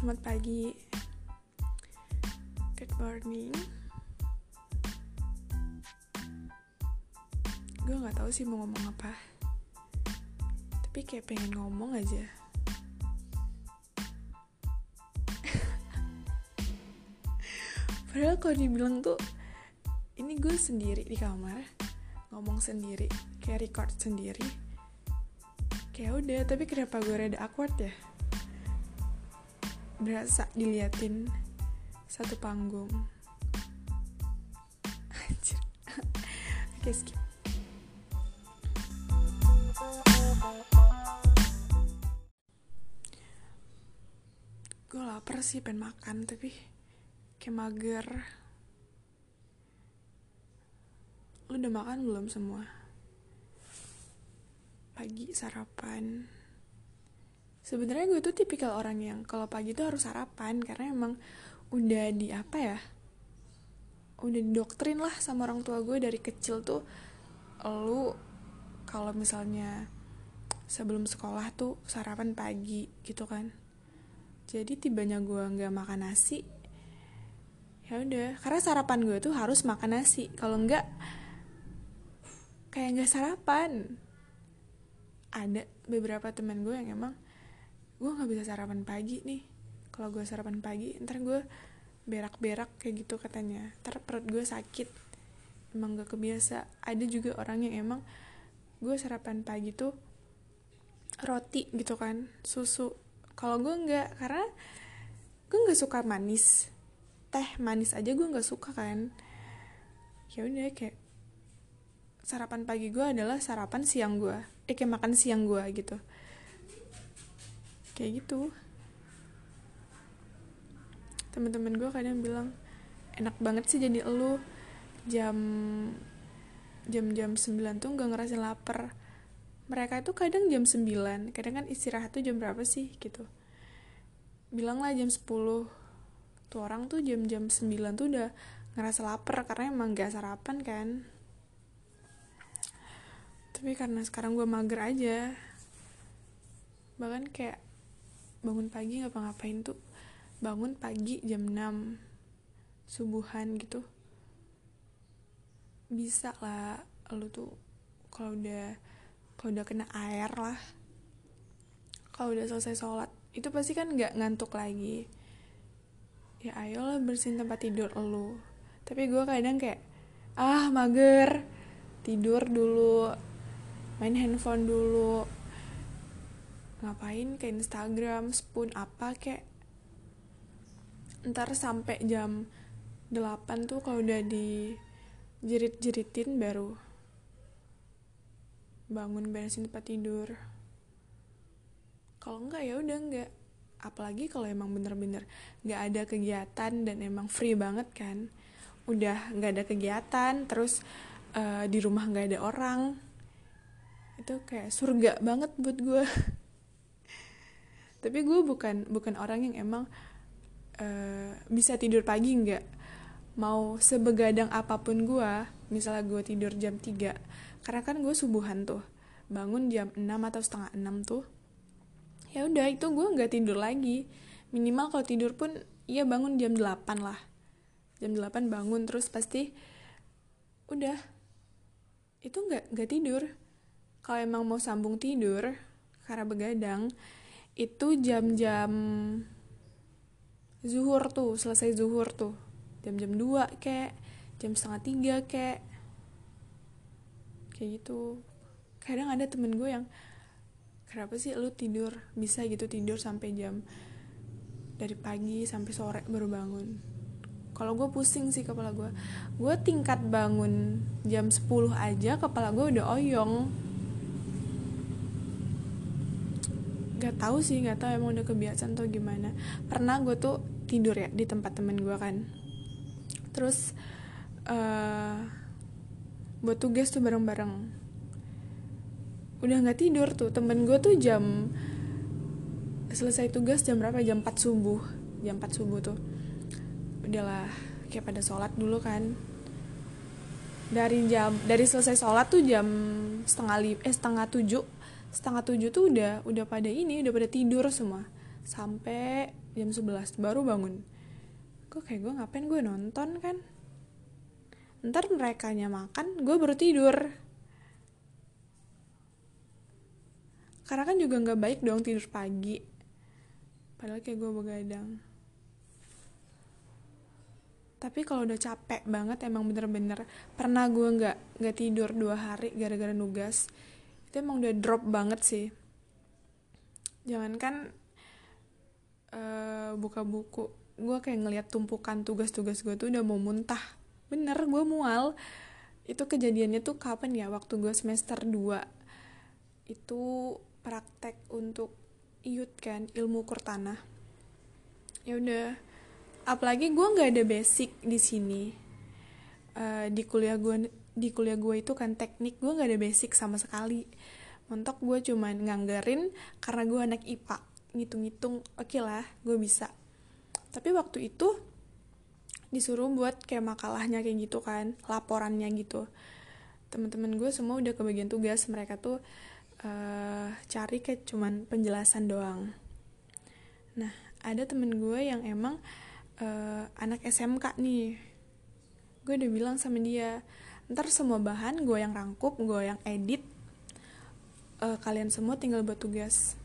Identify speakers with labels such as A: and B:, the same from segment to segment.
A: Selamat pagi. Good morning. Gue nggak tahu sih mau ngomong apa. Tapi kayak pengen ngomong aja. Padahal kalau dibilang tuh ini gue sendiri di kamar ngomong sendiri kayak record sendiri kayak udah tapi kenapa gue rada awkward ya berasa diliatin satu panggung. Oke skip. Gue lapar sih pengen makan tapi kayak mager. Lu udah makan belum semua? Pagi sarapan sebenarnya gue tuh tipikal orang yang kalau pagi tuh harus sarapan karena emang udah di apa ya udah didoktrin lah sama orang tua gue dari kecil tuh lu kalau misalnya sebelum sekolah tuh sarapan pagi gitu kan. Jadi tibanya gue nggak makan nasi ya udah. Karena sarapan gue tuh harus makan nasi. Kalau nggak kayak nggak sarapan. Ada beberapa teman gue yang emang gue nggak bisa sarapan pagi nih. Kalau gue sarapan pagi ntar gue berak-berak kayak gitu katanya. Ntar perut gue sakit. Emang gak kebiasa. Ada juga orang yang emang gue sarapan pagi tuh roti gitu kan susu. Kalau gue nggak karena gue nggak suka manis. Teh manis aja gue nggak suka kan. Ya udah kayak sarapan pagi gue adalah sarapan siang gue eh kayak makan siang gue gitu kayak gitu. Teman-teman gue kadang bilang enak banget sih jadi elu. Jam jam-jam 9 tuh gak ngerasain lapar. Mereka itu kadang jam 9 kadang kan istirahat tuh jam berapa sih gitu. Bilang lah jam 10 tuh orang tuh jam-jam 9 tuh udah ngerasa lapar karena emang gak sarapan kan? Tapi karena sekarang gue mager aja bahkan kayak bangun pagi ngapa-ngapain tuh? Bangun pagi jam 6 subuhan gitu. Bisa lah lu tuh kalau udah kalau udah kena air lah kalau udah selesai sholat itu pasti kan nggak ngantuk lagi. Ya ayolah bersihin tempat tidur lu. Tapi gue kadang kayak ah mager tidur dulu main handphone dulu ngapain ke Instagram spoon apa kayak ntar sampai jam 8 tuh kalau udah di jerit-jeritin baru bangun beresin tempat tidur. Kalau enggak ya udah enggak. Apalagi kalau emang bener-bener nggak ada kegiatan dan emang free banget kan. Udah nggak ada kegiatan terus uh, di rumah nggak ada orang. Itu kayak surga banget buat gue tapi gue bukan bukan orang yang emang uh, bisa tidur pagi nggak. Mau sebegadang apa pun gue misalnya gue tidur jam 3 karena kan gue subuhan tuh bangun jam 6 atau setengah 6 tuh ya udah itu gue nggak tidur lagi. Minimal kalau tidur pun iya bangun jam 8 lah. Jam 8 bangun terus pasti udah itu nggak nggak tidur. Kalau emang mau sambung tidur karena begadang itu jam-jam zuhur tuh selesai zuhur tuh. Jam-jam 2 kayak jam setengah tiga kayak kayak gitu. Kadang ada temen gue yang kenapa sih lu tidur? Bisa gitu tidur sampai jam dari pagi sampai sore baru bangun. Kalau gue pusing sih kepala gue. Gue tingkat bangun jam 10 aja kepala gue udah oyong gak tahu sih gak tahu emang udah kebiasaan atau gimana. Pernah gue tuh tidur ya di tempat temen gue kan. Terus uh, buat tugas tuh bareng-bareng. Udah nggak tidur tuh temen gue tuh jam selesai tugas jam berapa? Jam 4 subuh jam 4 subuh tuh. Udahlah kayak pada sholat dulu kan. Dari jam dari selesai sholat tuh jam setengah li, eh setengah tujuh setengah tujuh tuh udah udah pada ini udah pada tidur semua. Sampai jam 11 baru bangun. Gue kayak gue ngapain gue nonton kan? Ntar mereka makan gue baru tidur. Karena kan juga nggak baik dong tidur pagi. Padahal kayak gue begadang. Tapi kalau udah capek banget emang bener-bener pernah gue nggak nggak tidur dua hari gara-gara nugas itu emang udah drop banget sih. Jangankan uh, buka buku. Gue kayak ngeliat tumpukan tugas-tugas gue tuh udah mau muntah. Bener gue mual. Itu kejadiannya tuh kapan ya? Waktu gue semester 2 itu praktek untuk iut kan ilmu kurtanah. Ya udah. Apalagi gue nggak ada basic di sini. Uh, di kuliah gue di kuliah gue itu kan teknik gue nggak ada basic sama sekali. Mentok gue cuman nganggarin karena gue anak ipa ngitung-ngitung oke okay lah gue bisa. Tapi waktu itu disuruh buat kayak makalahnya kayak gitu kan laporannya gitu. Teman-teman gue semua udah kebagian tugas mereka tuh uh, cari kayak cuman penjelasan doang. Nah ada temen gue yang emang uh, anak SMK nih. Gue udah bilang sama dia ntar semua bahan gue yang rangkup gue yang edit uh, kalian semua tinggal buat tugas.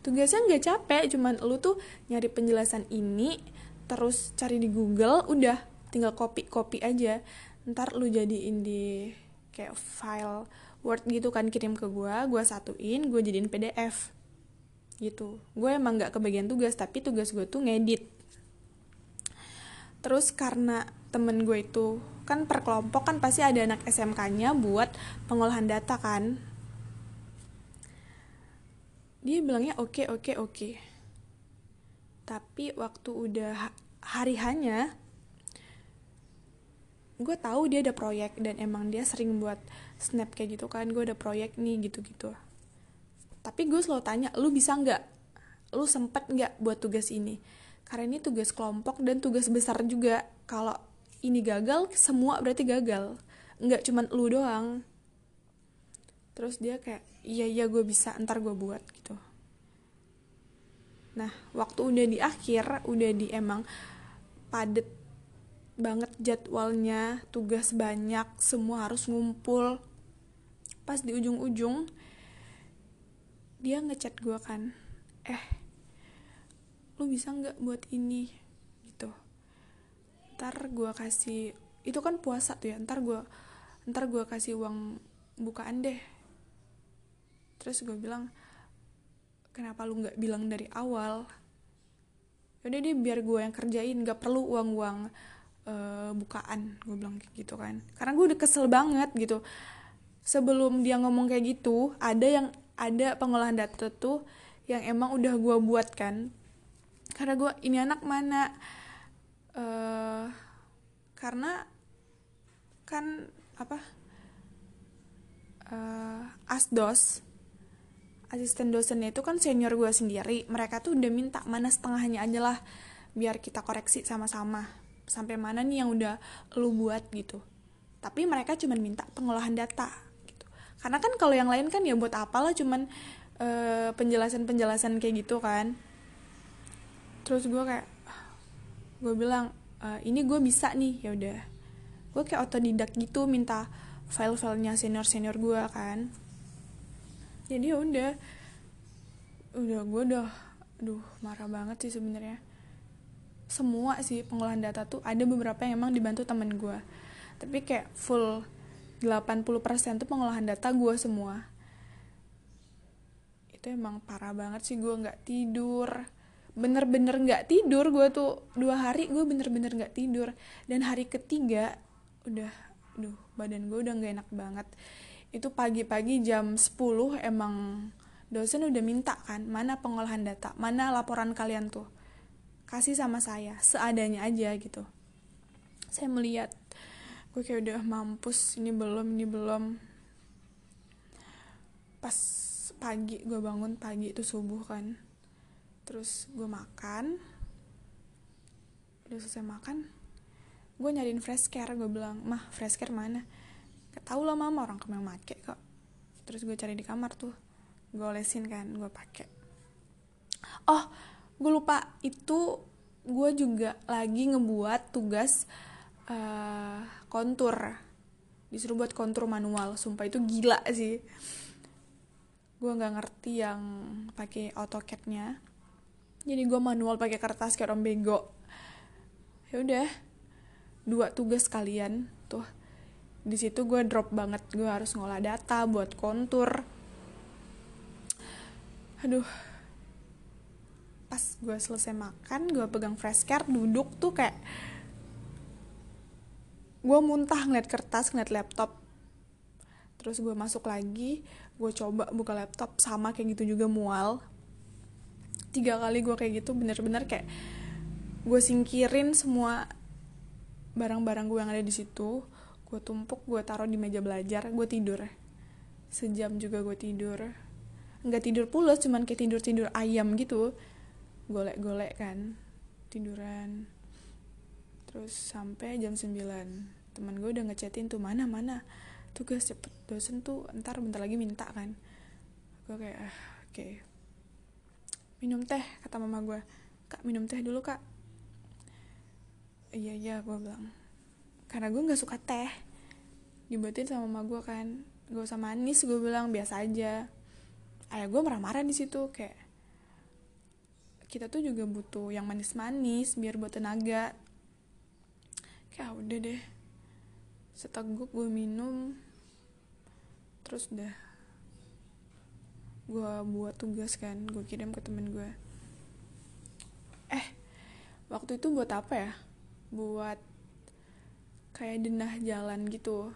A: Tugasnya nggak capek cuman lu tuh nyari penjelasan ini terus cari di Google udah tinggal copy copy aja. Ntar lu jadiin di kayak file Word gitu kan kirim ke gue gue satuin gue jadiin PDF gitu. Gue emang nggak kebagian tugas tapi tugas gue tuh ngedit. Terus karena temen gue itu kan per kelompok kan pasti ada anak SMK-nya buat pengolahan data kan. Dia bilangnya oke okay, oke okay, oke. Okay. tapi waktu udah hari hanya gue tahu dia ada proyek dan emang dia sering buat snap kayak gitu kan gue ada proyek nih gitu-gitu. Tapi gue selalu tanya lu bisa nggak? Lu sempet nggak buat tugas ini? Karena ini tugas kelompok dan tugas besar juga. Kalau ini gagal semua berarti gagal. Nggak cuman lu doang. Terus dia kayak iya iya gue bisa ntar gue buat gitu. Nah waktu udah di akhir udah di emang padet banget jadwalnya tugas banyak semua harus ngumpul. Pas di ujung-ujung dia ngechat gue kan eh lu bisa nggak buat ini ntar gue kasih itu kan puasa tuh ya ntar gue ntar gue kasih uang bukaan deh. Terus gue bilang kenapa lu nggak bilang dari awal? Yaudah deh biar gue yang kerjain nggak perlu uang uang uh, bukaan gue bilang gitu kan. Karena gue udah kesel banget gitu. Sebelum dia ngomong kayak gitu ada yang ada pengolahan data tuh yang emang udah gue buat kan. Karena gue ini anak mana uh, karena kan apa uh, asdos asisten dosennya itu kan senior gue sendiri. Mereka tuh udah minta mana setengahnya aja lah biar kita koreksi sama-sama. Sampai mana nih yang udah lu buat gitu. Tapi mereka cuma minta pengolahan data gitu. Karena kan kalau yang lain kan ya buat apalah cuman uh, penjelasan-penjelasan kayak gitu kan. Terus gue kayak gue bilang e, ini gue bisa nih. Ya udah. Gue kayak otodidak gitu minta file-filenya senior-senior gue kan. Jadi ya udah. Udah gue udah aduh marah banget sih sebenarnya. Semua sih pengolahan data tuh ada beberapa yang emang dibantu temen gue tapi kayak full 80% tuh pengolahan data gue semua. Itu emang parah banget sih gue nggak tidur bener-bener nggak -bener tidur gue tuh dua hari gue bener-bener nggak tidur. Dan hari ketiga udah duh badan gue udah nggak enak banget. Itu pagi-pagi jam 10 emang dosen udah minta kan mana pengolahan data? Mana laporan kalian tuh? Kasih sama saya seadanya aja gitu. Saya melihat gue kayak udah mampus ini belum ini belum. Pas pagi gue bangun pagi itu subuh kan terus gue makan. Udah selesai makan gue nyariin fresh care. Gue bilang mah fresh care mana? Tau lah mama orang ke mana make kok. Terus gue cari di kamar tuh. Gue olesin kan gue pakai oh gue lupa. Itu gue juga lagi ngebuat tugas uh, kontur. Disuruh buat kontur manual. Sumpah itu gila sih. Gue nggak ngerti yang pakai AutoCAD-nya jadi gue manual pakai kertas kayak orang bego. Ya udah dua tugas kalian tuh. Di situ gue drop banget gue harus ngolah data buat kontur. Aduh. Pas gue selesai makan gue pegang fresh care duduk tuh kayak gue muntah ngeliat kertas ngeliat laptop. Terus gue masuk lagi gue coba buka laptop sama kayak gitu juga mual tiga kali gue kayak gitu bener-bener kayak gue singkirin semua barang-barang gue yang ada di situ gue tumpuk gue taruh di meja belajar gue tidur. Sejam juga gue tidur. Nggak tidur pulas cuman kayak tidur tidur ayam gitu. Golek-golek kan tiduran. Terus sampai jam 9 teman gue udah ngechatin tuh mana mana? Tugas cepet dosen tuh ntar bentar lagi minta kan. Gue kayak ah, oke. okay. Minum teh kata mama gue kak minum teh dulu kak. Iya iya gue bilang. Karena gue nggak suka teh. Dibuatin sama mama gue kan. Gue sama manis gue bilang. Biasa aja. Ayah gue marah-marah di situ kayak kita tuh juga butuh yang manis-manis biar buat tenaga. Kayak ah, udah deh. Seteguk gue minum. Terus udah gue buat tugas kan gue kirim ke temen gue eh waktu itu buat apa ya? Buat kayak denah jalan gitu.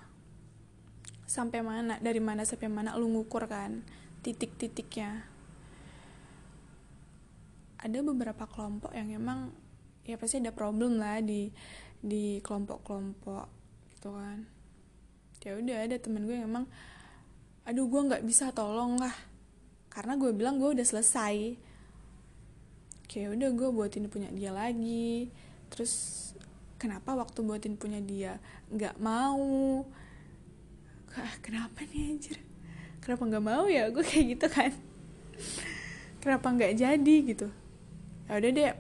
A: Sampai mana dari mana sampai mana lu ngukur kan titik-titiknya. Ada beberapa kelompok yang emang ya pasti ada problem lah di di kelompok-kelompok gitu kan. Ya udah ada temen gue yang emang aduh gue nggak bisa tolong lah karena gue bilang gue udah selesai. Kayak udah gue buatin punya dia lagi. Terus kenapa waktu buatin punya dia nggak mau? Ah, kenapa nih anjir? Kenapa nggak mau ya? Gue kayak gitu kan. Kenapa nggak jadi gitu? Ya udah deh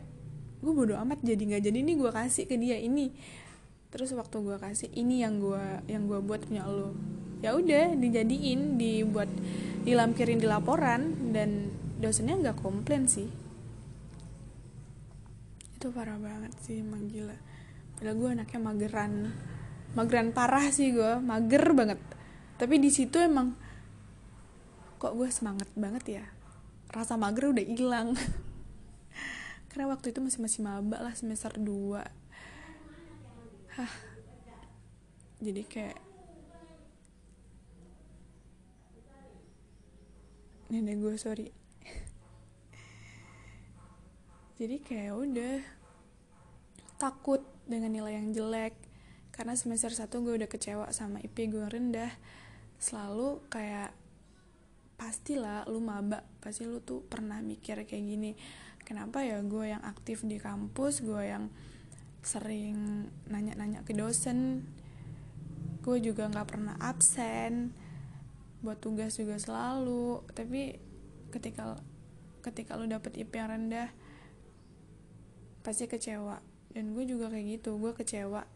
A: gue bodo amat jadi nggak jadi. Nih gue kasih ke dia ini. Terus waktu gue kasih ini yang gue yang gue buat punya lo ya udah dijadiin dibuat dilampirin di laporan dan dosennya nggak komplain sih. Itu parah banget sih emang gila. Padahal gue anaknya mageran. Mageran parah sih gue mager banget. Tapi di situ emang kok gue semangat banget ya? Rasa mager udah hilang. Karena waktu itu masih masih maba lah semester 2 hah. Jadi kayak nenek gue sorry. Jadi kayak udah takut dengan nilai yang jelek. Karena semester 1 gue udah kecewa sama IP gue rendah. Selalu kayak pastilah lu maba pasti lu tuh pernah mikir kayak gini. Kenapa ya gue yang aktif di kampus gue yang sering nanya-nanya ke dosen gue juga nggak pernah absen buat tugas juga selalu. Tapi ketika ketika lu dapet IP yang rendah pasti kecewa. Dan gue juga kayak gitu gue kecewa.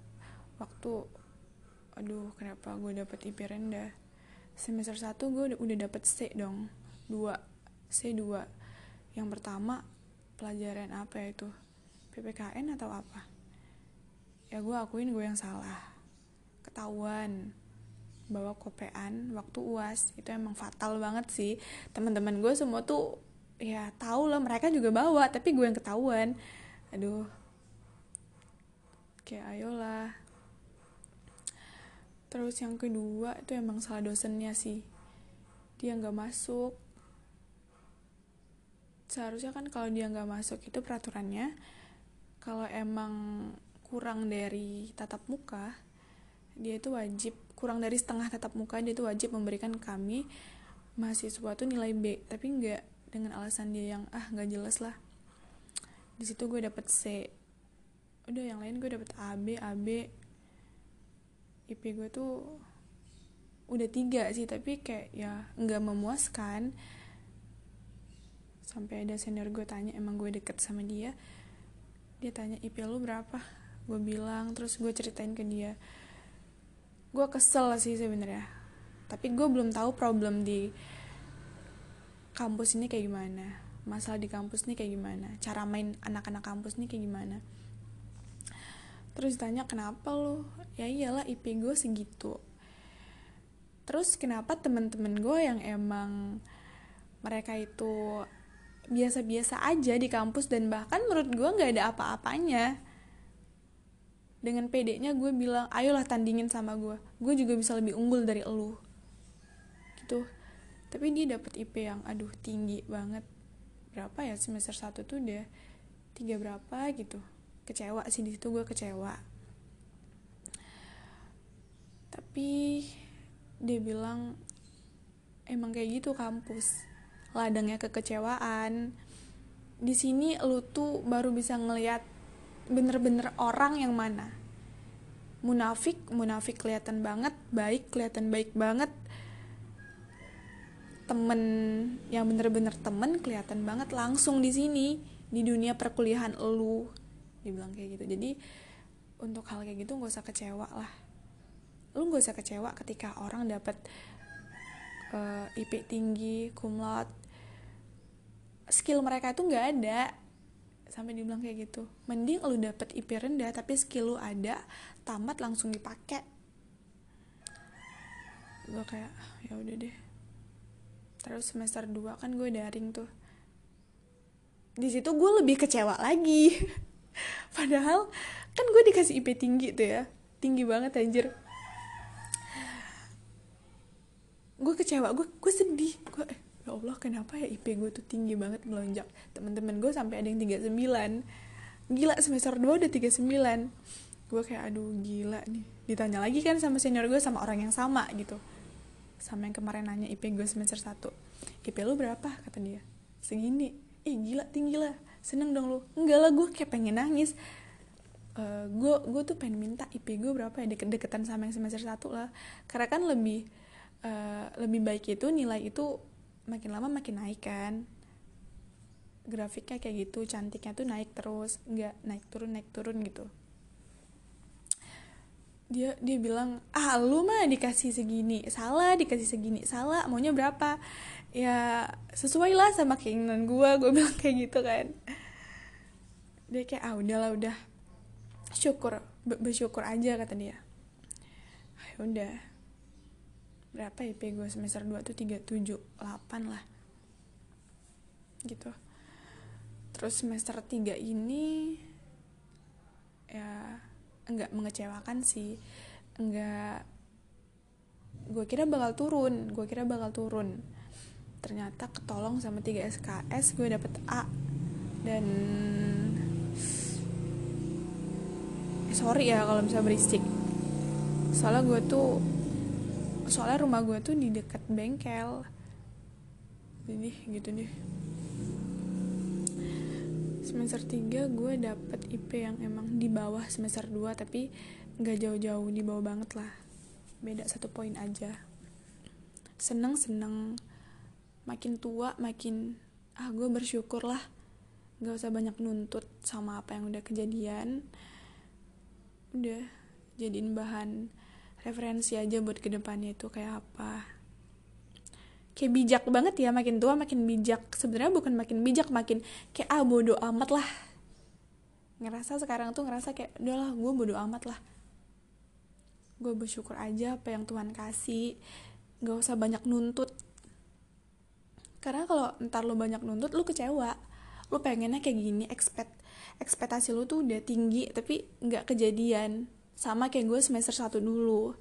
A: Waktu aduh kenapa gue dapet IP rendah? Semester 1 gue udah, dapet C dong 2 C 2 yang pertama pelajaran apa ya itu? PPKN atau apa? Ya gue akuin gue yang salah. Ketahuan bawa kopean waktu uas. Itu emang fatal banget sih. Teman-teman gue semua tuh ya tahu lah mereka juga bawa tapi gue yang ketahuan. Aduh. Kayak ayolah. Terus yang kedua itu emang salah dosennya sih. Dia nggak masuk. Seharusnya kan kalau dia nggak masuk itu peraturannya kalau emang kurang dari tatap muka dia itu wajib kurang dari setengah tatap muka dia itu wajib memberikan kami mahasiswa tuh nilai B. Tapi nggak dengan alasan dia yang ah nggak jelas lah. Di situ gue dapet C. Udah yang lain gue dapet AB AB IP gue tuh udah tiga sih tapi kayak ya nggak memuaskan. Sampai ada senior gue tanya emang gue deket sama dia? Dia tanya IP lu berapa? Gue bilang terus gue ceritain ke dia gue kesel sih sebenarnya. Tapi gue belum tahu problem di kampus ini kayak gimana. Masalah di kampus ini kayak gimana. Cara main anak-anak kampus ini kayak gimana. Terus tanya kenapa lo ya iyalah IP gue segitu. Terus kenapa temen-temen gue yang emang mereka itu biasa-biasa aja di kampus dan bahkan menurut gue nggak ada apa-apanya dengan pedenya gue bilang ayolah tandingin sama gue. Gue juga bisa lebih unggul dari elu gitu. Tapi dia dapet IP yang aduh tinggi banget. Berapa ya? Semester satu tuh udah tiga berapa gitu. Kecewa sih di situ gue kecewa. Tapi dia bilang emang kayak gitu kampus. Ladangnya kekecewaan. Di sini lu tuh baru bisa ngelihat bener-bener orang yang mana munafik munafik kelihatan banget baik kelihatan baik banget. Temen yang bener-bener temen kelihatan banget langsung di sini di dunia perkuliahan lu dibilang kayak gitu. Jadi untuk hal kayak gitu nggak usah kecewa lah. Lu nggak usah kecewa ketika orang dapat uh, eh, IP tinggi kumlot skill mereka itu nggak ada sampai dibilang kayak gitu. Mending lu dapet IP rendah tapi skill lu ada tamat langsung dipakai. Gue kayak ya udah deh. Terus semester 2 kan gue daring tuh. Di situ gue lebih kecewa lagi. Padahal kan gue dikasih IP tinggi tuh ya. Tinggi banget anjir. Gue kecewa gue gue sedih. Gue ya Allah kenapa ya IP gue tuh tinggi banget melonjak teman-teman gue sampai ada yang 39 gila semester 2 udah 39 gue kayak aduh gila nih. Ditanya lagi kan sama senior gue sama orang yang sama gitu. Sama yang kemarin nanya IP gue semester 1 IP lu berapa? kata dia. Segini. Ih gila tinggi lah. Seneng dong lu. Enggak lah gue kayak pengen nangis. Uh, gue gue tuh pengen minta IP gue berapa ya? Deket-deketan sama yang semester 1 lah. Karena kan lebih uh, lebih baik itu nilai itu makin lama makin naik kan. Grafiknya kayak gitu cantiknya tuh naik terus nggak naik turun naik turun gitu. Dia dia bilang ah lu mah dikasih segini salah dikasih segini salah maunya berapa? Ya sesuai lah sama keinginan gue gue bilang kayak gitu kan. Dia kayak ah udahlah udah. Syukur bersyukur aja kata dia. Ah, ya udah berapa IP gue semester 2 tuh 378 lah. Gitu. Terus semester 3 ini ya enggak mengecewakan sih. Enggak gue kira bakal turun gue kira bakal turun. Ternyata ketolong sama 3 SKS gue dapet A. Dan sorry ya kalau misalnya berisik. Soalnya gue tuh soalnya rumah gue tuh di dekat bengkel. Jadi gitu deh. Semester 3 gue dapet IP yang emang di bawah semester 2 tapi gak jauh-jauh di bawah banget lah. Beda satu poin aja. Seneng seneng makin tua makin ah gue bersyukur lah. Gak usah banyak nuntut sama apa yang udah kejadian. Udah jadiin bahan referensi aja buat ke depannya itu kayak apa. Kayak bijak banget ya makin tua makin bijak. Sebenarnya bukan makin bijak makin kayak ah bodoh amat lah. Ngerasa sekarang tuh ngerasa kayak udahlah gue bodoh amat lah. Gue bersyukur aja apa yang Tuhan kasih. Gak usah banyak nuntut. Karena kalau ntar lo banyak nuntut lo kecewa. Lo pengennya kayak gini expect ekspektasi lo tuh udah tinggi tapi nggak kejadian sama kayak gue semester satu dulu.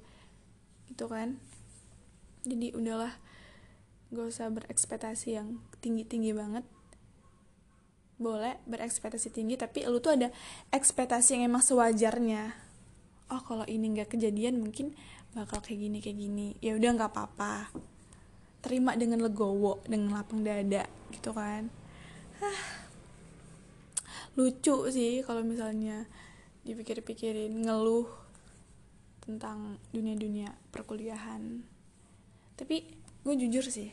A: Gitu kan. Jadi udahlah gak usah berekspektasi yang tinggi-tinggi banget. Boleh berekspektasi tinggi tapi lu tuh ada ekspektasi yang emang sewajarnya. Oh kalau ini nggak kejadian mungkin bakal kayak gini kayak gini. Ya udah nggak apa-apa. Terima dengan legowo dengan lapang dada gitu kan. Hah. lucu sih kalau misalnya dipikir-pikirin ngeluh tentang dunia-dunia perkuliahan. Tapi gue jujur sih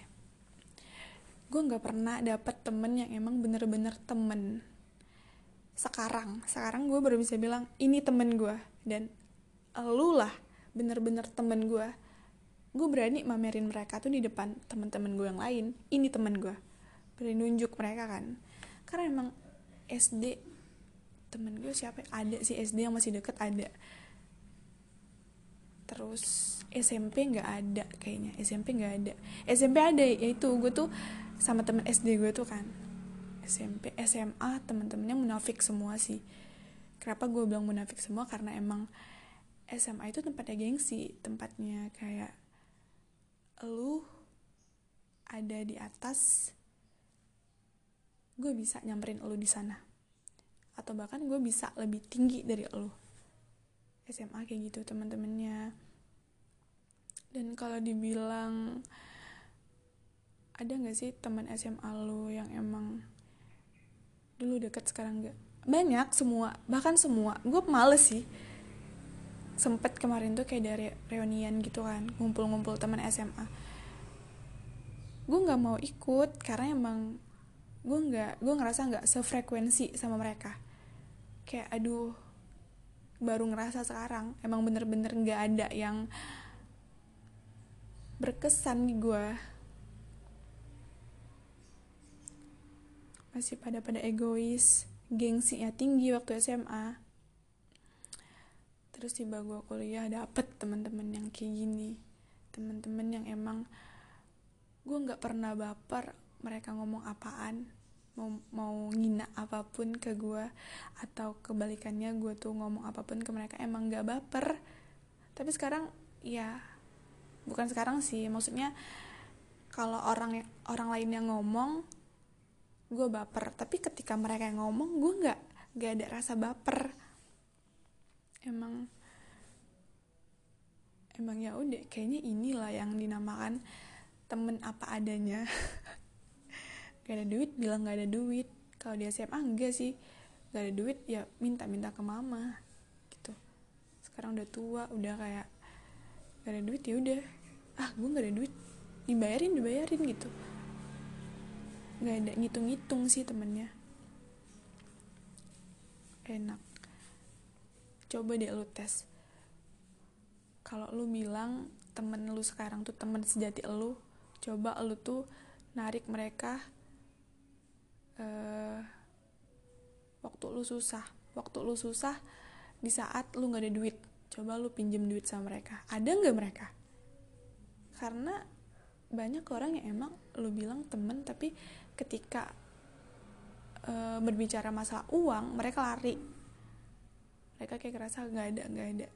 A: gue nggak pernah dapet temen yang emang bener-bener temen. Sekarang sekarang gue baru bisa bilang ini temen gue dan lu lah bener-bener temen gue gue berani mamerin mereka tuh di depan temen-temen gue yang lain. Ini temen gue berani nunjuk mereka kan. Karena emang SD temen gue siapa ya? ada sih SD yang masih deket ada. Terus SMP nggak ada kayaknya SMP nggak ada. SMP ada yaitu gue tuh sama temen SD gue tuh kan. SMP SMA teman-temannya munafik semua sih. Kenapa gue bilang munafik semua? Karena emang SMA itu tempatnya gengsi tempatnya kayak lu ada di atas gue bisa nyamperin lu di sana atau bahkan gue bisa lebih tinggi dari lu SMA kayak gitu teman-temannya dan kalau dibilang ada nggak sih teman SMA lo yang emang dulu deket sekarang nggak? Banyak semua. Bahkan semua. Gue males sih. Sempet kemarin tuh kayak dari reunian gitu kan ngumpul-ngumpul teman SMA gue nggak mau ikut karena emang gue nggak gue ngerasa nggak sefrekuensi sama mereka kayak aduh baru ngerasa sekarang. Emang bener-bener nggak ada yang berkesan di gue masih pada pada egois. Gengsinya tinggi waktu SMA terus tiba gue kuliah dapet teman-teman yang kayak gini. Teman-teman yang emang gue nggak pernah baper mereka ngomong apaan mau mau ngina apa pun ke gue atau kebalikannya gue tuh ngomong apa pun ke mereka emang gak baper. Tapi sekarang ya bukan sekarang sih maksudnya kalau orang orang lain yang ngomong gue baper. Tapi ketika mereka yang ngomong gue nggak nggak ada rasa baper. Emang emang ya udah kayaknya inilah yang dinamakan temen apa adanya gak ada duit bilang gak ada duit. Kalau di SMA enggak sih. Gak ada duit ya minta-minta ke mama gitu. Sekarang udah tua udah kayak gak ada duit ya udah. Ah gue gak ada duit. Dibayarin dibayarin gitu. Gak ada ngitung-ngitung sih temennya. Enak. Coba deh lu tes. Kalau lu bilang temen lu sekarang tuh temen sejati lu coba lu tuh narik mereka uh, waktu lu susah. Waktu lu susah di saat lu nggak ada duit coba lu pinjem duit sama mereka. Ada nggak mereka? Karena banyak orang yang emang lu bilang temen tapi ketika uh, berbicara masalah uang mereka lari. Mereka kayak ngerasa nggak ada nggak ada.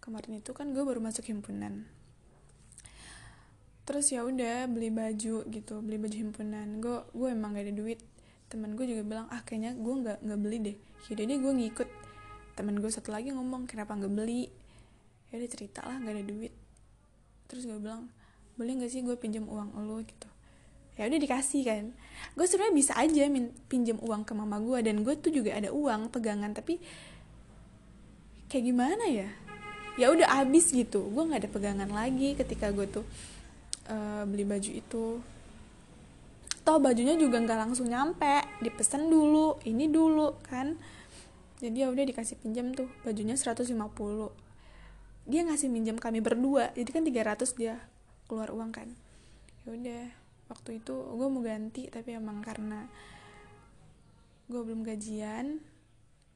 A: Kemarin itu kan gue baru masuk himpunan terus ya udah beli baju gitu beli baju himpunan. Gue gue emang gak ada duit. Temen gue juga bilang ah kayaknya gue nggak nggak beli deh. Yaudah deh gue ngikut. Temen gue satu lagi ngomong kenapa nggak beli? Ya udah cerita lah nggak ada duit. Terus gue bilang boleh nggak sih gue pinjam uang lo gitu. Ya udah dikasih kan. Gue sebenarnya bisa aja min pinjam uang ke mama gue dan gue tuh juga ada uang pegangan. Tapi kayak gimana ya? Ya udah abis gitu. Gue nggak ada pegangan lagi ketika gue tuh uh, beli baju itu. Toh bajunya juga nggak langsung nyampe dipesan dulu ini dulu kan. Jadi ya udah dikasih pinjam tuh bajunya 150 dia ngasih minjam kami berdua jadi kan 300 dia keluar uang kan. Ya udah waktu itu gue mau ganti tapi emang karena gue belum gajian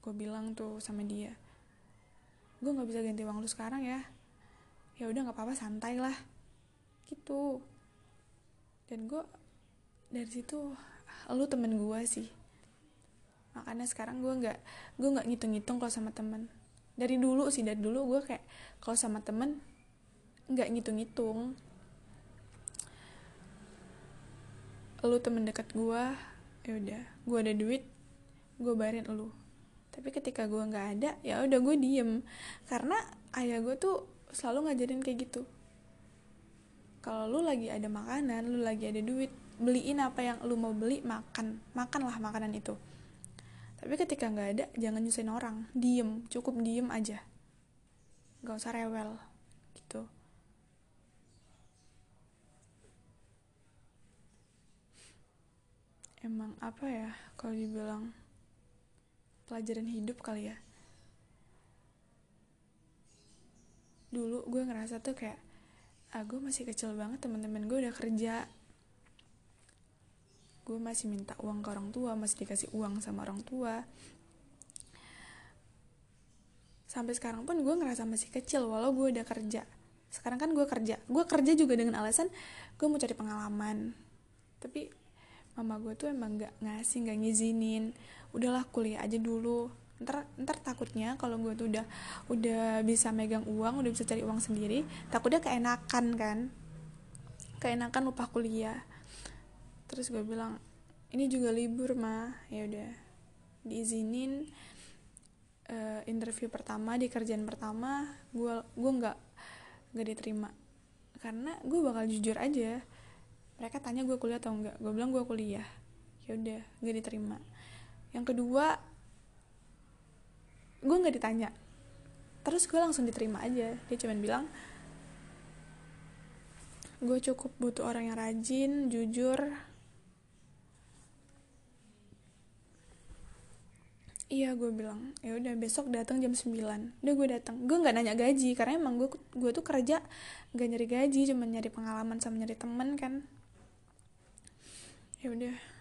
A: gue bilang tuh sama dia gue nggak bisa ganti uang lu sekarang ya. Ya udah nggak apa-apa santai lah gitu. Dan gue dari situ lu temen gue sih. Makanya sekarang gue nggak gue nggak ngitung-ngitung kalau sama temen. Dari dulu sih dari dulu gue kayak kalau sama temen nggak ngitung-ngitung. Lu temen dekat gue ya udah gue ada duit gue bayarin lu. Tapi ketika gue nggak ada ya udah gue diem. Karena ayah gue tuh selalu ngajarin kayak gitu kalau lu lagi ada makanan lu lagi ada duit beliin apa yang lu mau beli makan makanlah makanan itu. Tapi ketika nggak ada jangan nyusahin orang. Diem cukup diem aja. Nggak usah rewel gitu. Emang apa ya kalau dibilang pelajaran hidup kali ya? Dulu gue ngerasa tuh kayak ah gue masih kecil banget teman-teman gue udah kerja. Gue masih minta uang ke orang tua masih dikasih uang sama orang tua. Sampai sekarang pun gue ngerasa masih kecil walau gue udah kerja. Sekarang kan gue kerja. Gue kerja juga dengan alasan gue mau cari pengalaman. Tapi mama gue tuh emang nggak ngasih nggak ngizinin. Udahlah kuliah aja dulu ntar ntar takutnya kalau gue tuh udah udah bisa megang uang udah bisa cari uang sendiri takutnya keenakan kan? Keenakan lupa kuliah. Terus gue bilang ini juga libur mah ya udah diizinin uh, interview pertama di kerjaan pertama gue gue nggak nggak diterima. Karena gue bakal jujur aja mereka tanya gue kuliah atau enggak gue bilang gue kuliah. Ya udah nggak diterima. Yang kedua gue nggak ditanya. Terus gue langsung diterima aja. Dia cuman bilang gue cukup butuh orang yang rajin jujur. Iya gue bilang ya udah besok datang jam 9 udah gue datang. Gue nggak nanya gaji karena emang gue gue tuh kerja nggak nyari gaji cuma nyari pengalaman sama nyari temen kan. Ya udah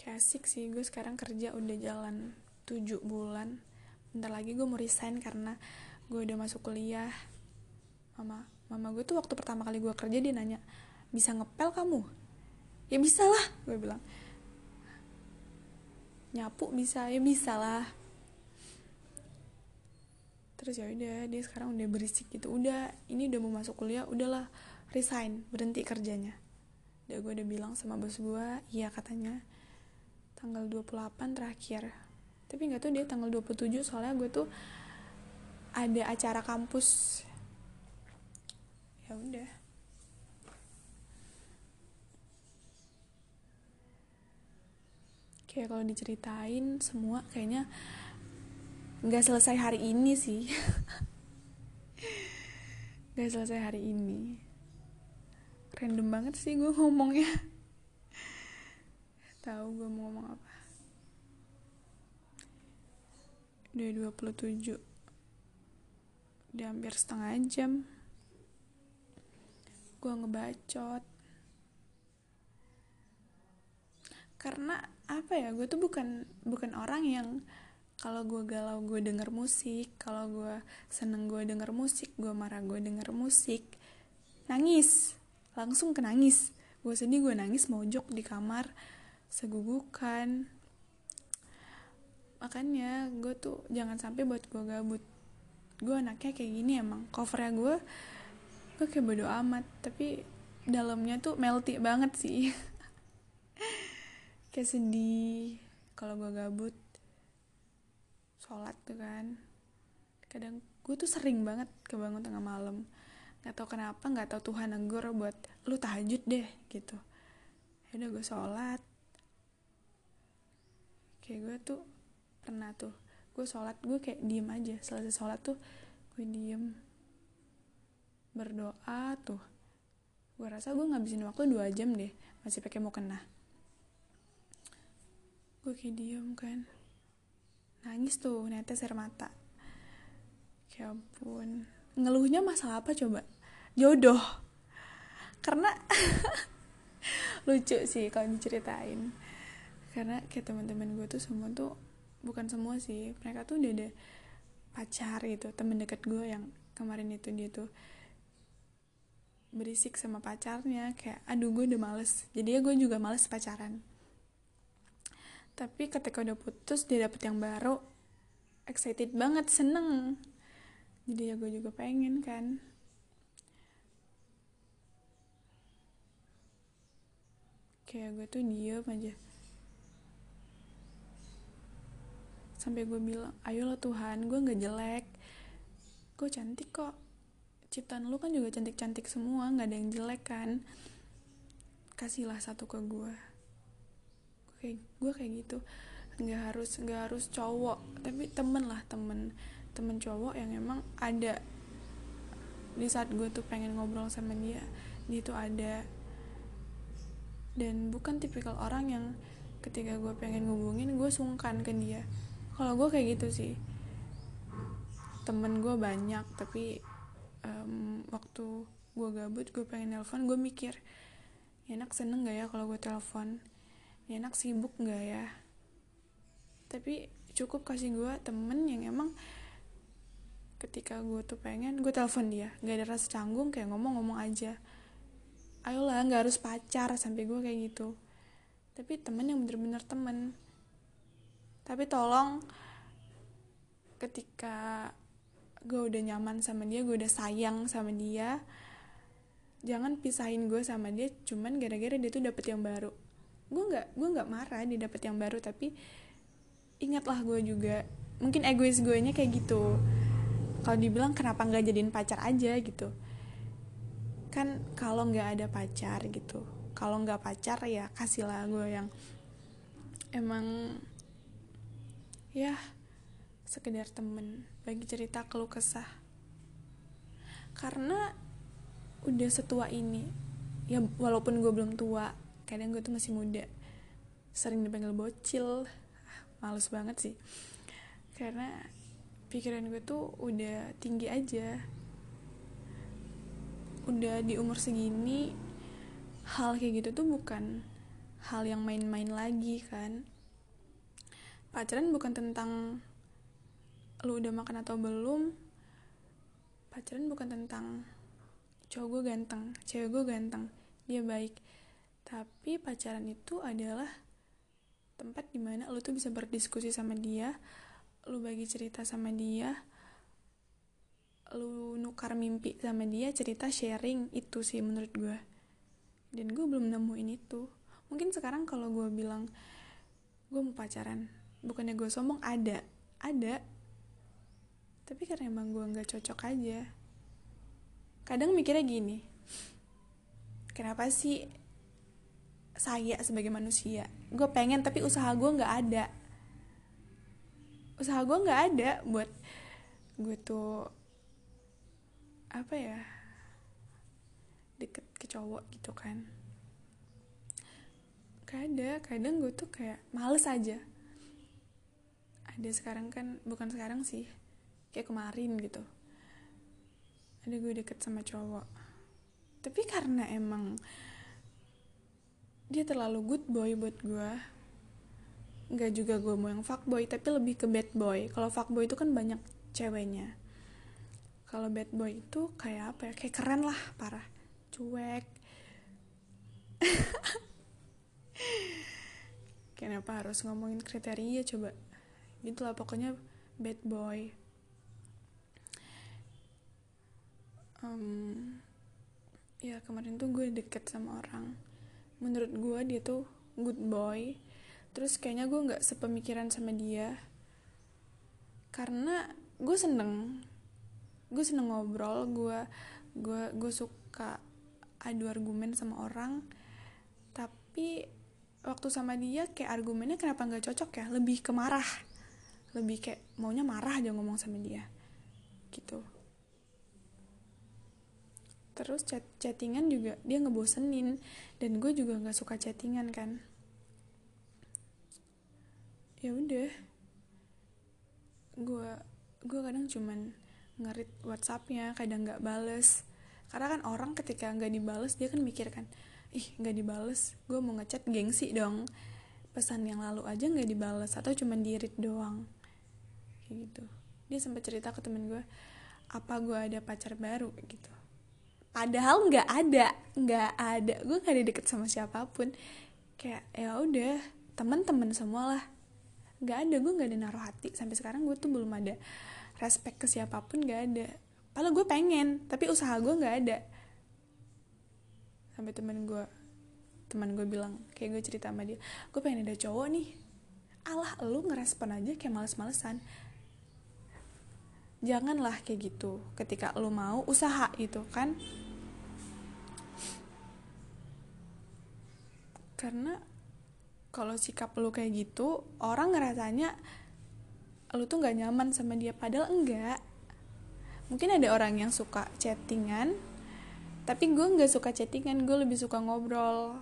A: kayak asik sih gue sekarang kerja udah jalan 7 bulan. Bentar lagi gue mau resign karena gue udah masuk kuliah. Mama mama gue tuh waktu pertama kali gue kerja dia nanya bisa ngepel kamu? Ya bisa lah gue bilang. Nyapu bisa ya bisa lah. Terus ya udah dia sekarang udah berisik gitu. Udah ini udah mau masuk kuliah udahlah resign berhenti kerjanya. Udah gue udah bilang sama bos gue iya katanya tanggal 28 terakhir. Tapi nggak tuh dia tanggal 27 soalnya gue tuh ada acara kampus. Ya udah. Kayak kalau diceritain semua kayaknya nggak selesai hari ini sih. Nggak selesai hari ini. Random banget sih gue ngomongnya tahu gue mau ngomong apa. Udah 27 udah hampir setengah jam. Gue ngebacot. Karena apa ya gue tuh bukan bukan orang yang kalau gue galau gue denger musik kalau gue seneng gue denger musik gue marah gue denger musik nangis. Langsung ke nangis. Gue sedih gue nangis mojok di kamar segugukan. Makanya gue tuh jangan sampai buat gue gabut. Gue anaknya kayak gini emang. Covernya gue gue kayak bodo amat. Tapi dalamnya tuh melty banget sih. Kayak sedih kalau gue gabut. Sholat tuh kan. Kadang gue tuh sering banget kebangun tengah malam. Nggak tau kenapa nggak tau Tuhan negur buat lu tahajud deh gitu. Ya udah gue sholat kayak gue tuh pernah tuh gue sholat gue kayak diem aja. Selesai sholat tuh gue diem. Berdoa tuh. Gue rasa gue ngabisin waktu dua jam deh masih pakai mau kena. Gue kayak diem kan. Nangis tuh netes air mata. Ya ampun. Ngeluhnya masalah apa coba? Jodoh. Karena lucu sih kalau diceritain karena kayak teman-teman gue tuh semua tuh bukan semua sih mereka tuh udah ada pacar gitu temen deket gue yang kemarin itu dia tuh berisik sama pacarnya kayak aduh gue udah males. Jadi ya gue juga males pacaran. Tapi ketika udah putus dia dapet yang baru excited banget seneng. Jadi ya gue juga pengen kan. Kayak gue tuh diem aja sampai gue bilang ayolah Tuhan gue nggak jelek. Gue cantik kok. Ciptaan lu kan juga cantik-cantik semua nggak ada yang jelek kan? Kasihlah satu ke gue kayak gue kayak gitu. Nggak harus nggak harus cowok tapi temen lah temen. Temen cowok yang emang ada. Di saat gue tuh pengen ngobrol sama dia dia tuh ada. Dan bukan tipikal orang yang ketika gue pengen ngubungin gue sungkan ke dia kalau gue kayak gitu sih. Temen gue banyak tapi um, waktu gue gabut gue pengen nelpon gue mikir enak seneng gak ya kalau gue telepon? Enak sibuk gak ya? Tapi cukup kasih gue temen yang emang ketika gue tuh pengen gue telepon dia. Gak ada rasa canggung kayak ngomong-ngomong aja. Ayolah nggak harus pacar sampai gue kayak gitu. Tapi temen yang bener-bener temen tapi tolong ketika gue udah nyaman sama dia gue udah sayang sama dia jangan pisahin gue sama dia cuman gara-gara dia tuh dapet yang baru. Gue nggak gue nggak marah dia dapet yang baru tapi ingatlah gue juga. Mungkin egois gue nya kayak gitu. Kalau dibilang kenapa nggak jadiin pacar aja gitu. Kan kalau nggak ada pacar gitu. Kalau nggak pacar ya kasihlah gue yang emang ya sekedar temen bagi cerita keluh kesah. Karena udah setua ini ya walaupun gue belum tua kadang gue tuh masih muda sering dipanggil bocil. Males banget sih. Karena pikiran gue tuh udah tinggi aja. Udah di umur segini hal kayak gitu tuh bukan hal yang main-main lagi kan pacaran bukan tentang lu udah makan atau belum. Pacaran bukan tentang cowok gue ganteng cewek gue ganteng dia baik. Tapi pacaran itu adalah tempat di mana lu tuh bisa berdiskusi sama dia lu bagi cerita sama dia lu nukar mimpi sama dia cerita sharing itu sih menurut gue dan gue belum nemuin itu. Mungkin sekarang kalau gue bilang gue mau pacaran bukannya gue sombong ada. Ada. Tapi karena emang gue nggak cocok aja. Kadang mikirnya gini kenapa sih saya sebagai manusia? Gue pengen tapi usaha gue nggak ada. Usaha gue nggak ada buat gue tuh apa ya deket ke cowok gitu kan. Kadang kadang gue tuh kayak males aja ada sekarang kan bukan sekarang sih kayak kemarin gitu. Ada gue deket sama cowok. Tapi karena emang dia terlalu good boy buat gue nggak juga gue mau yang fuckboy tapi lebih ke bad boy. Kalau fuckboy itu kan banyak ceweknya. Kalau bad boy itu kayak apa ya? Kayak keren lah parah. Cuek. Kenapa harus ngomongin kriteria coba gitulah pokoknya bad boy. Um, ya kemarin tuh gue deket sama orang. Menurut gue dia tuh good boy. Terus kayaknya gue nggak sepemikiran sama dia. Karena gue seneng. Gue seneng ngobrol gue gue gue suka adu argumen sama orang. Tapi waktu sama dia kayak argumennya kenapa nggak cocok ya? Lebih ke marah lebih kayak maunya marah aja ngomong sama dia. Gitu. Terus chat chattingan juga dia ngebosenin dan gue juga nggak suka chattingan kan. Ya udah. Gue gue kadang cuman ngerit WhatsAppnya kadang nggak bales. Karena kan orang ketika nggak dibales dia kan mikir kan ih nggak dibales gue mau ngechat gengsi dong. Pesan yang lalu aja nggak dibales atau cuma dirit doang kayak gitu. Dia sempat cerita ke temen gue apa gue ada pacar baru? gitu. Padahal nggak ada nggak ada. Gue nggak ada deket sama siapa pun. Kayak ya udah teman-teman semua lah. Nggak ada gue nggak ada naruh hati. Sampai sekarang gue tuh belum ada respect ke siapa pun gak ada. Padahal gue pengen tapi usaha gue gak ada. Sampai temen gue teman gue bilang kayak gue cerita sama dia gue pengen ada cowok nih. Alah lu ngerespon aja kayak males-malesan janganlah kayak gitu ketika lu mau usaha itu kan. Karena kalau sikap lu kayak gitu orang ngerasanya lu tuh nggak nyaman sama dia padahal enggak. Mungkin ada orang yang suka chattingan tapi gue nggak suka chattingan gue lebih suka ngobrol.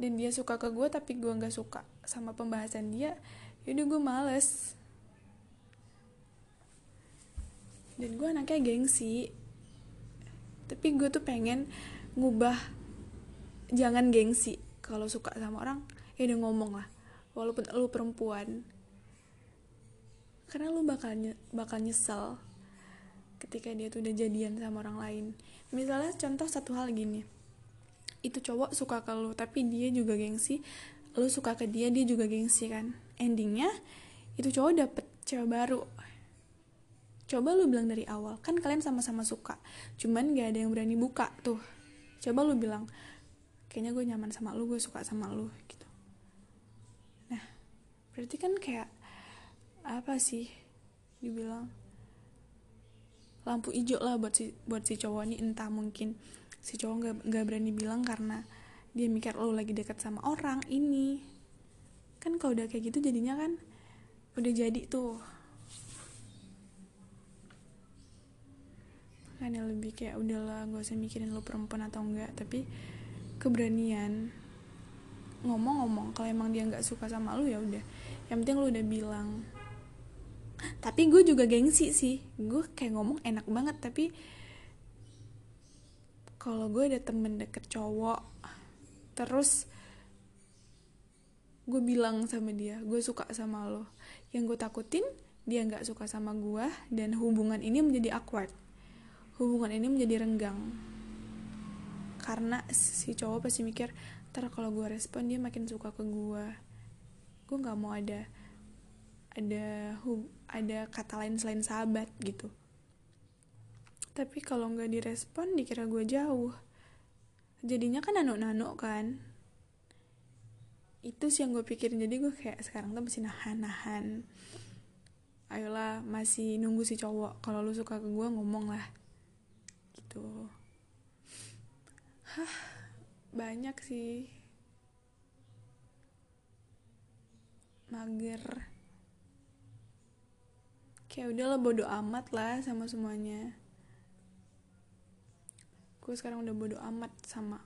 A: Dan dia suka ke gue tapi gue nggak suka sama pembahasan dia yaudah gue males dan gue anaknya gengsi. Tapi gue tuh pengen ngubah jangan gengsi. Kalau suka sama orang ya udah ngomong lah. Walaupun lu perempuan. Karena lu bakal bakal nyesel ketika dia tuh udah jadian sama orang lain. Misalnya contoh satu hal gini. Itu cowok suka ke lu tapi dia juga gengsi. Lu suka ke dia dia juga gengsi kan. Endingnya itu cowok dapet cewek baru coba lu bilang dari awal kan kalian sama-sama suka cuman gak ada yang berani buka tuh. Coba lu bilang kayaknya gue nyaman sama lu gue suka sama lu gitu. Nah berarti kan kayak apa sih dibilang lampu hijau lah buat si buat si cowok ini. Entah mungkin si cowok nggak nggak berani bilang karena dia mikir lo lagi dekat sama orang ini. Kan kalau udah kayak gitu jadinya kan udah jadi tuh kan yang lebih kayak udahlah gak usah mikirin lo perempuan atau enggak tapi keberanian ngomong-ngomong kalau emang dia nggak suka sama lu ya udah. Yang penting lu udah bilang. Tapi gue juga gengsi sih. Gue kayak ngomong enak banget tapi kalau gue ada temen deket cowok terus gue bilang sama dia gue suka sama lo. Yang gue takutin dia nggak suka sama gue dan hubungan ini menjadi awkward hubungan ini menjadi renggang. Karena si cowok pasti mikir ntar kalau gue respon dia makin suka ke gue gue nggak mau ada ada hub ada kata lain selain sahabat gitu. Tapi kalau nggak direspon dikira gue jauh. Jadinya kan nano-nano kan. Itu sih yang gue pikirin. Jadi gue kayak sekarang tuh masih nahan-nahan. Ayolah masih nunggu si cowok. Kalau lu suka ke gue ngomong lah gitu. Hah banyak sih. Mager. Kayak udah lah bodo amat lah sama semuanya. Gue sekarang udah bodo amat sama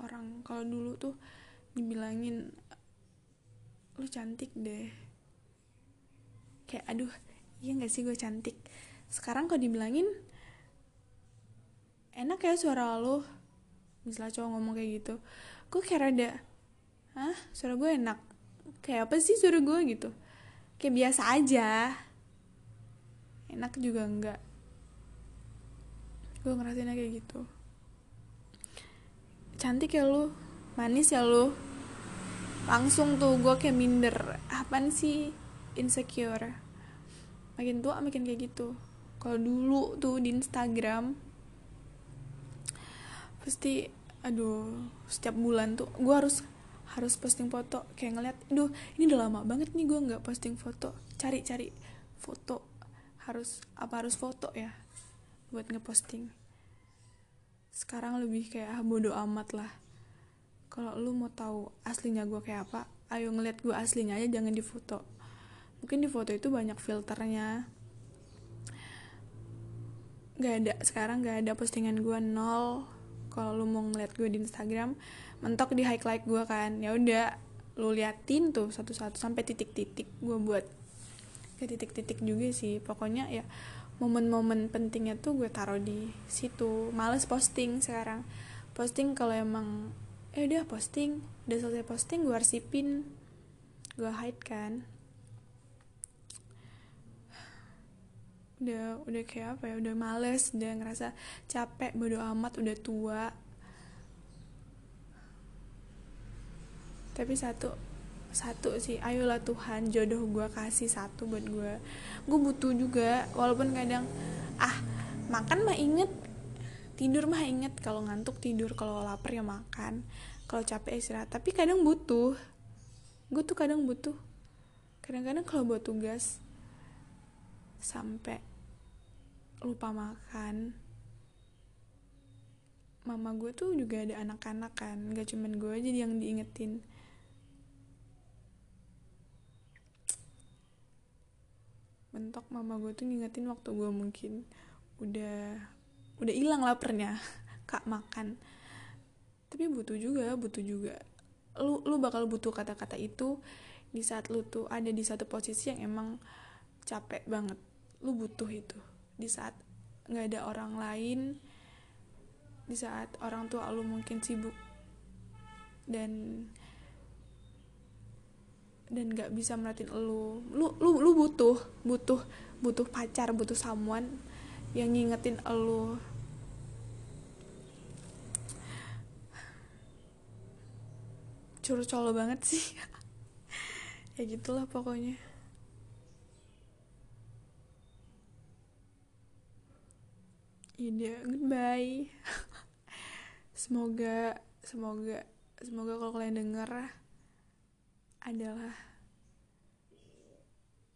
A: orang. Kalau dulu tuh dibilangin lu cantik deh. Kayak aduh iya gak sih gue cantik? Sekarang kalau dibilangin enak ya suara lu. Misalnya cowok ngomong kayak gitu. Gue kayak rada hah? Suara gue enak? Kayak apa sih suara gue gitu. Kayak biasa aja. Enak juga enggak. Gue ngerasainnya kayak gitu. Cantik ya lu. Manis ya lu. Langsung tuh gue kayak minder. Apaan sih? Insecure. Makin tua makin kayak gitu. Kalau dulu tuh di Instagram pasti aduh setiap bulan tuh gue harus harus posting foto. Kayak ngeliat aduh ini udah lama banget nih gue nggak posting foto. Cari cari foto. Harus apa harus foto ya buat ngeposting. Sekarang lebih kayak ah, bodo amat lah. Kalau lu mau tahu aslinya gue kayak apa ayo ngeliat gue aslinya aja jangan di foto. Mungkin di foto itu banyak filternya. Gak ada sekarang gak ada postingan gue nol kalau lu mau ngeliat gue di Instagram mentok di highlight gue kan. Ya udah lu liatin tuh satu-satu sampai titik-titik gue buat. Ke titik-titik juga sih. Pokoknya ya momen-momen pentingnya tuh gue taruh di situ. Males posting sekarang. Posting kalau emang eh udah posting udah selesai posting gue arsipin. Gue hide kan udah udah kayak apa ya udah males udah ngerasa capek bodo amat udah tua. Tapi satu satu sih ayolah Tuhan jodoh gue kasih satu buat gue gue butuh juga walaupun kadang ah makan mah inget tidur mah inget kalau ngantuk tidur kalau lapar ya makan kalau capek istirahat. Tapi kadang butuh gue tuh kadang butuh. Kadang-kadang kalau buat tugas sampai lupa makan. Mama gue tuh juga ada anak-anak kan gak cuman gue aja yang diingetin. Mentok mama gue tuh ngingetin waktu gue mungkin udah udah hilang lapernya kak makan. Tapi butuh juga butuh juga. Lu lu bakal butuh kata-kata itu di saat lu tuh ada di satu posisi yang emang capek banget. Lu butuh itu di saat nggak ada orang lain di saat orang tua lu mungkin sibuk dan dan nggak bisa merhatiin lu. Lu lu lu butuh butuh butuh pacar butuh someone yang ngingetin lu. Curcol banget sih. Ya gitulah pokoknya Iya, goodbye. semoga, semoga, semoga kalau kalian denger adalah,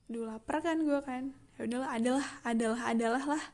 A: dulu lapar kan gue kan, ya udahlah, adalah, adalah, adalah lah.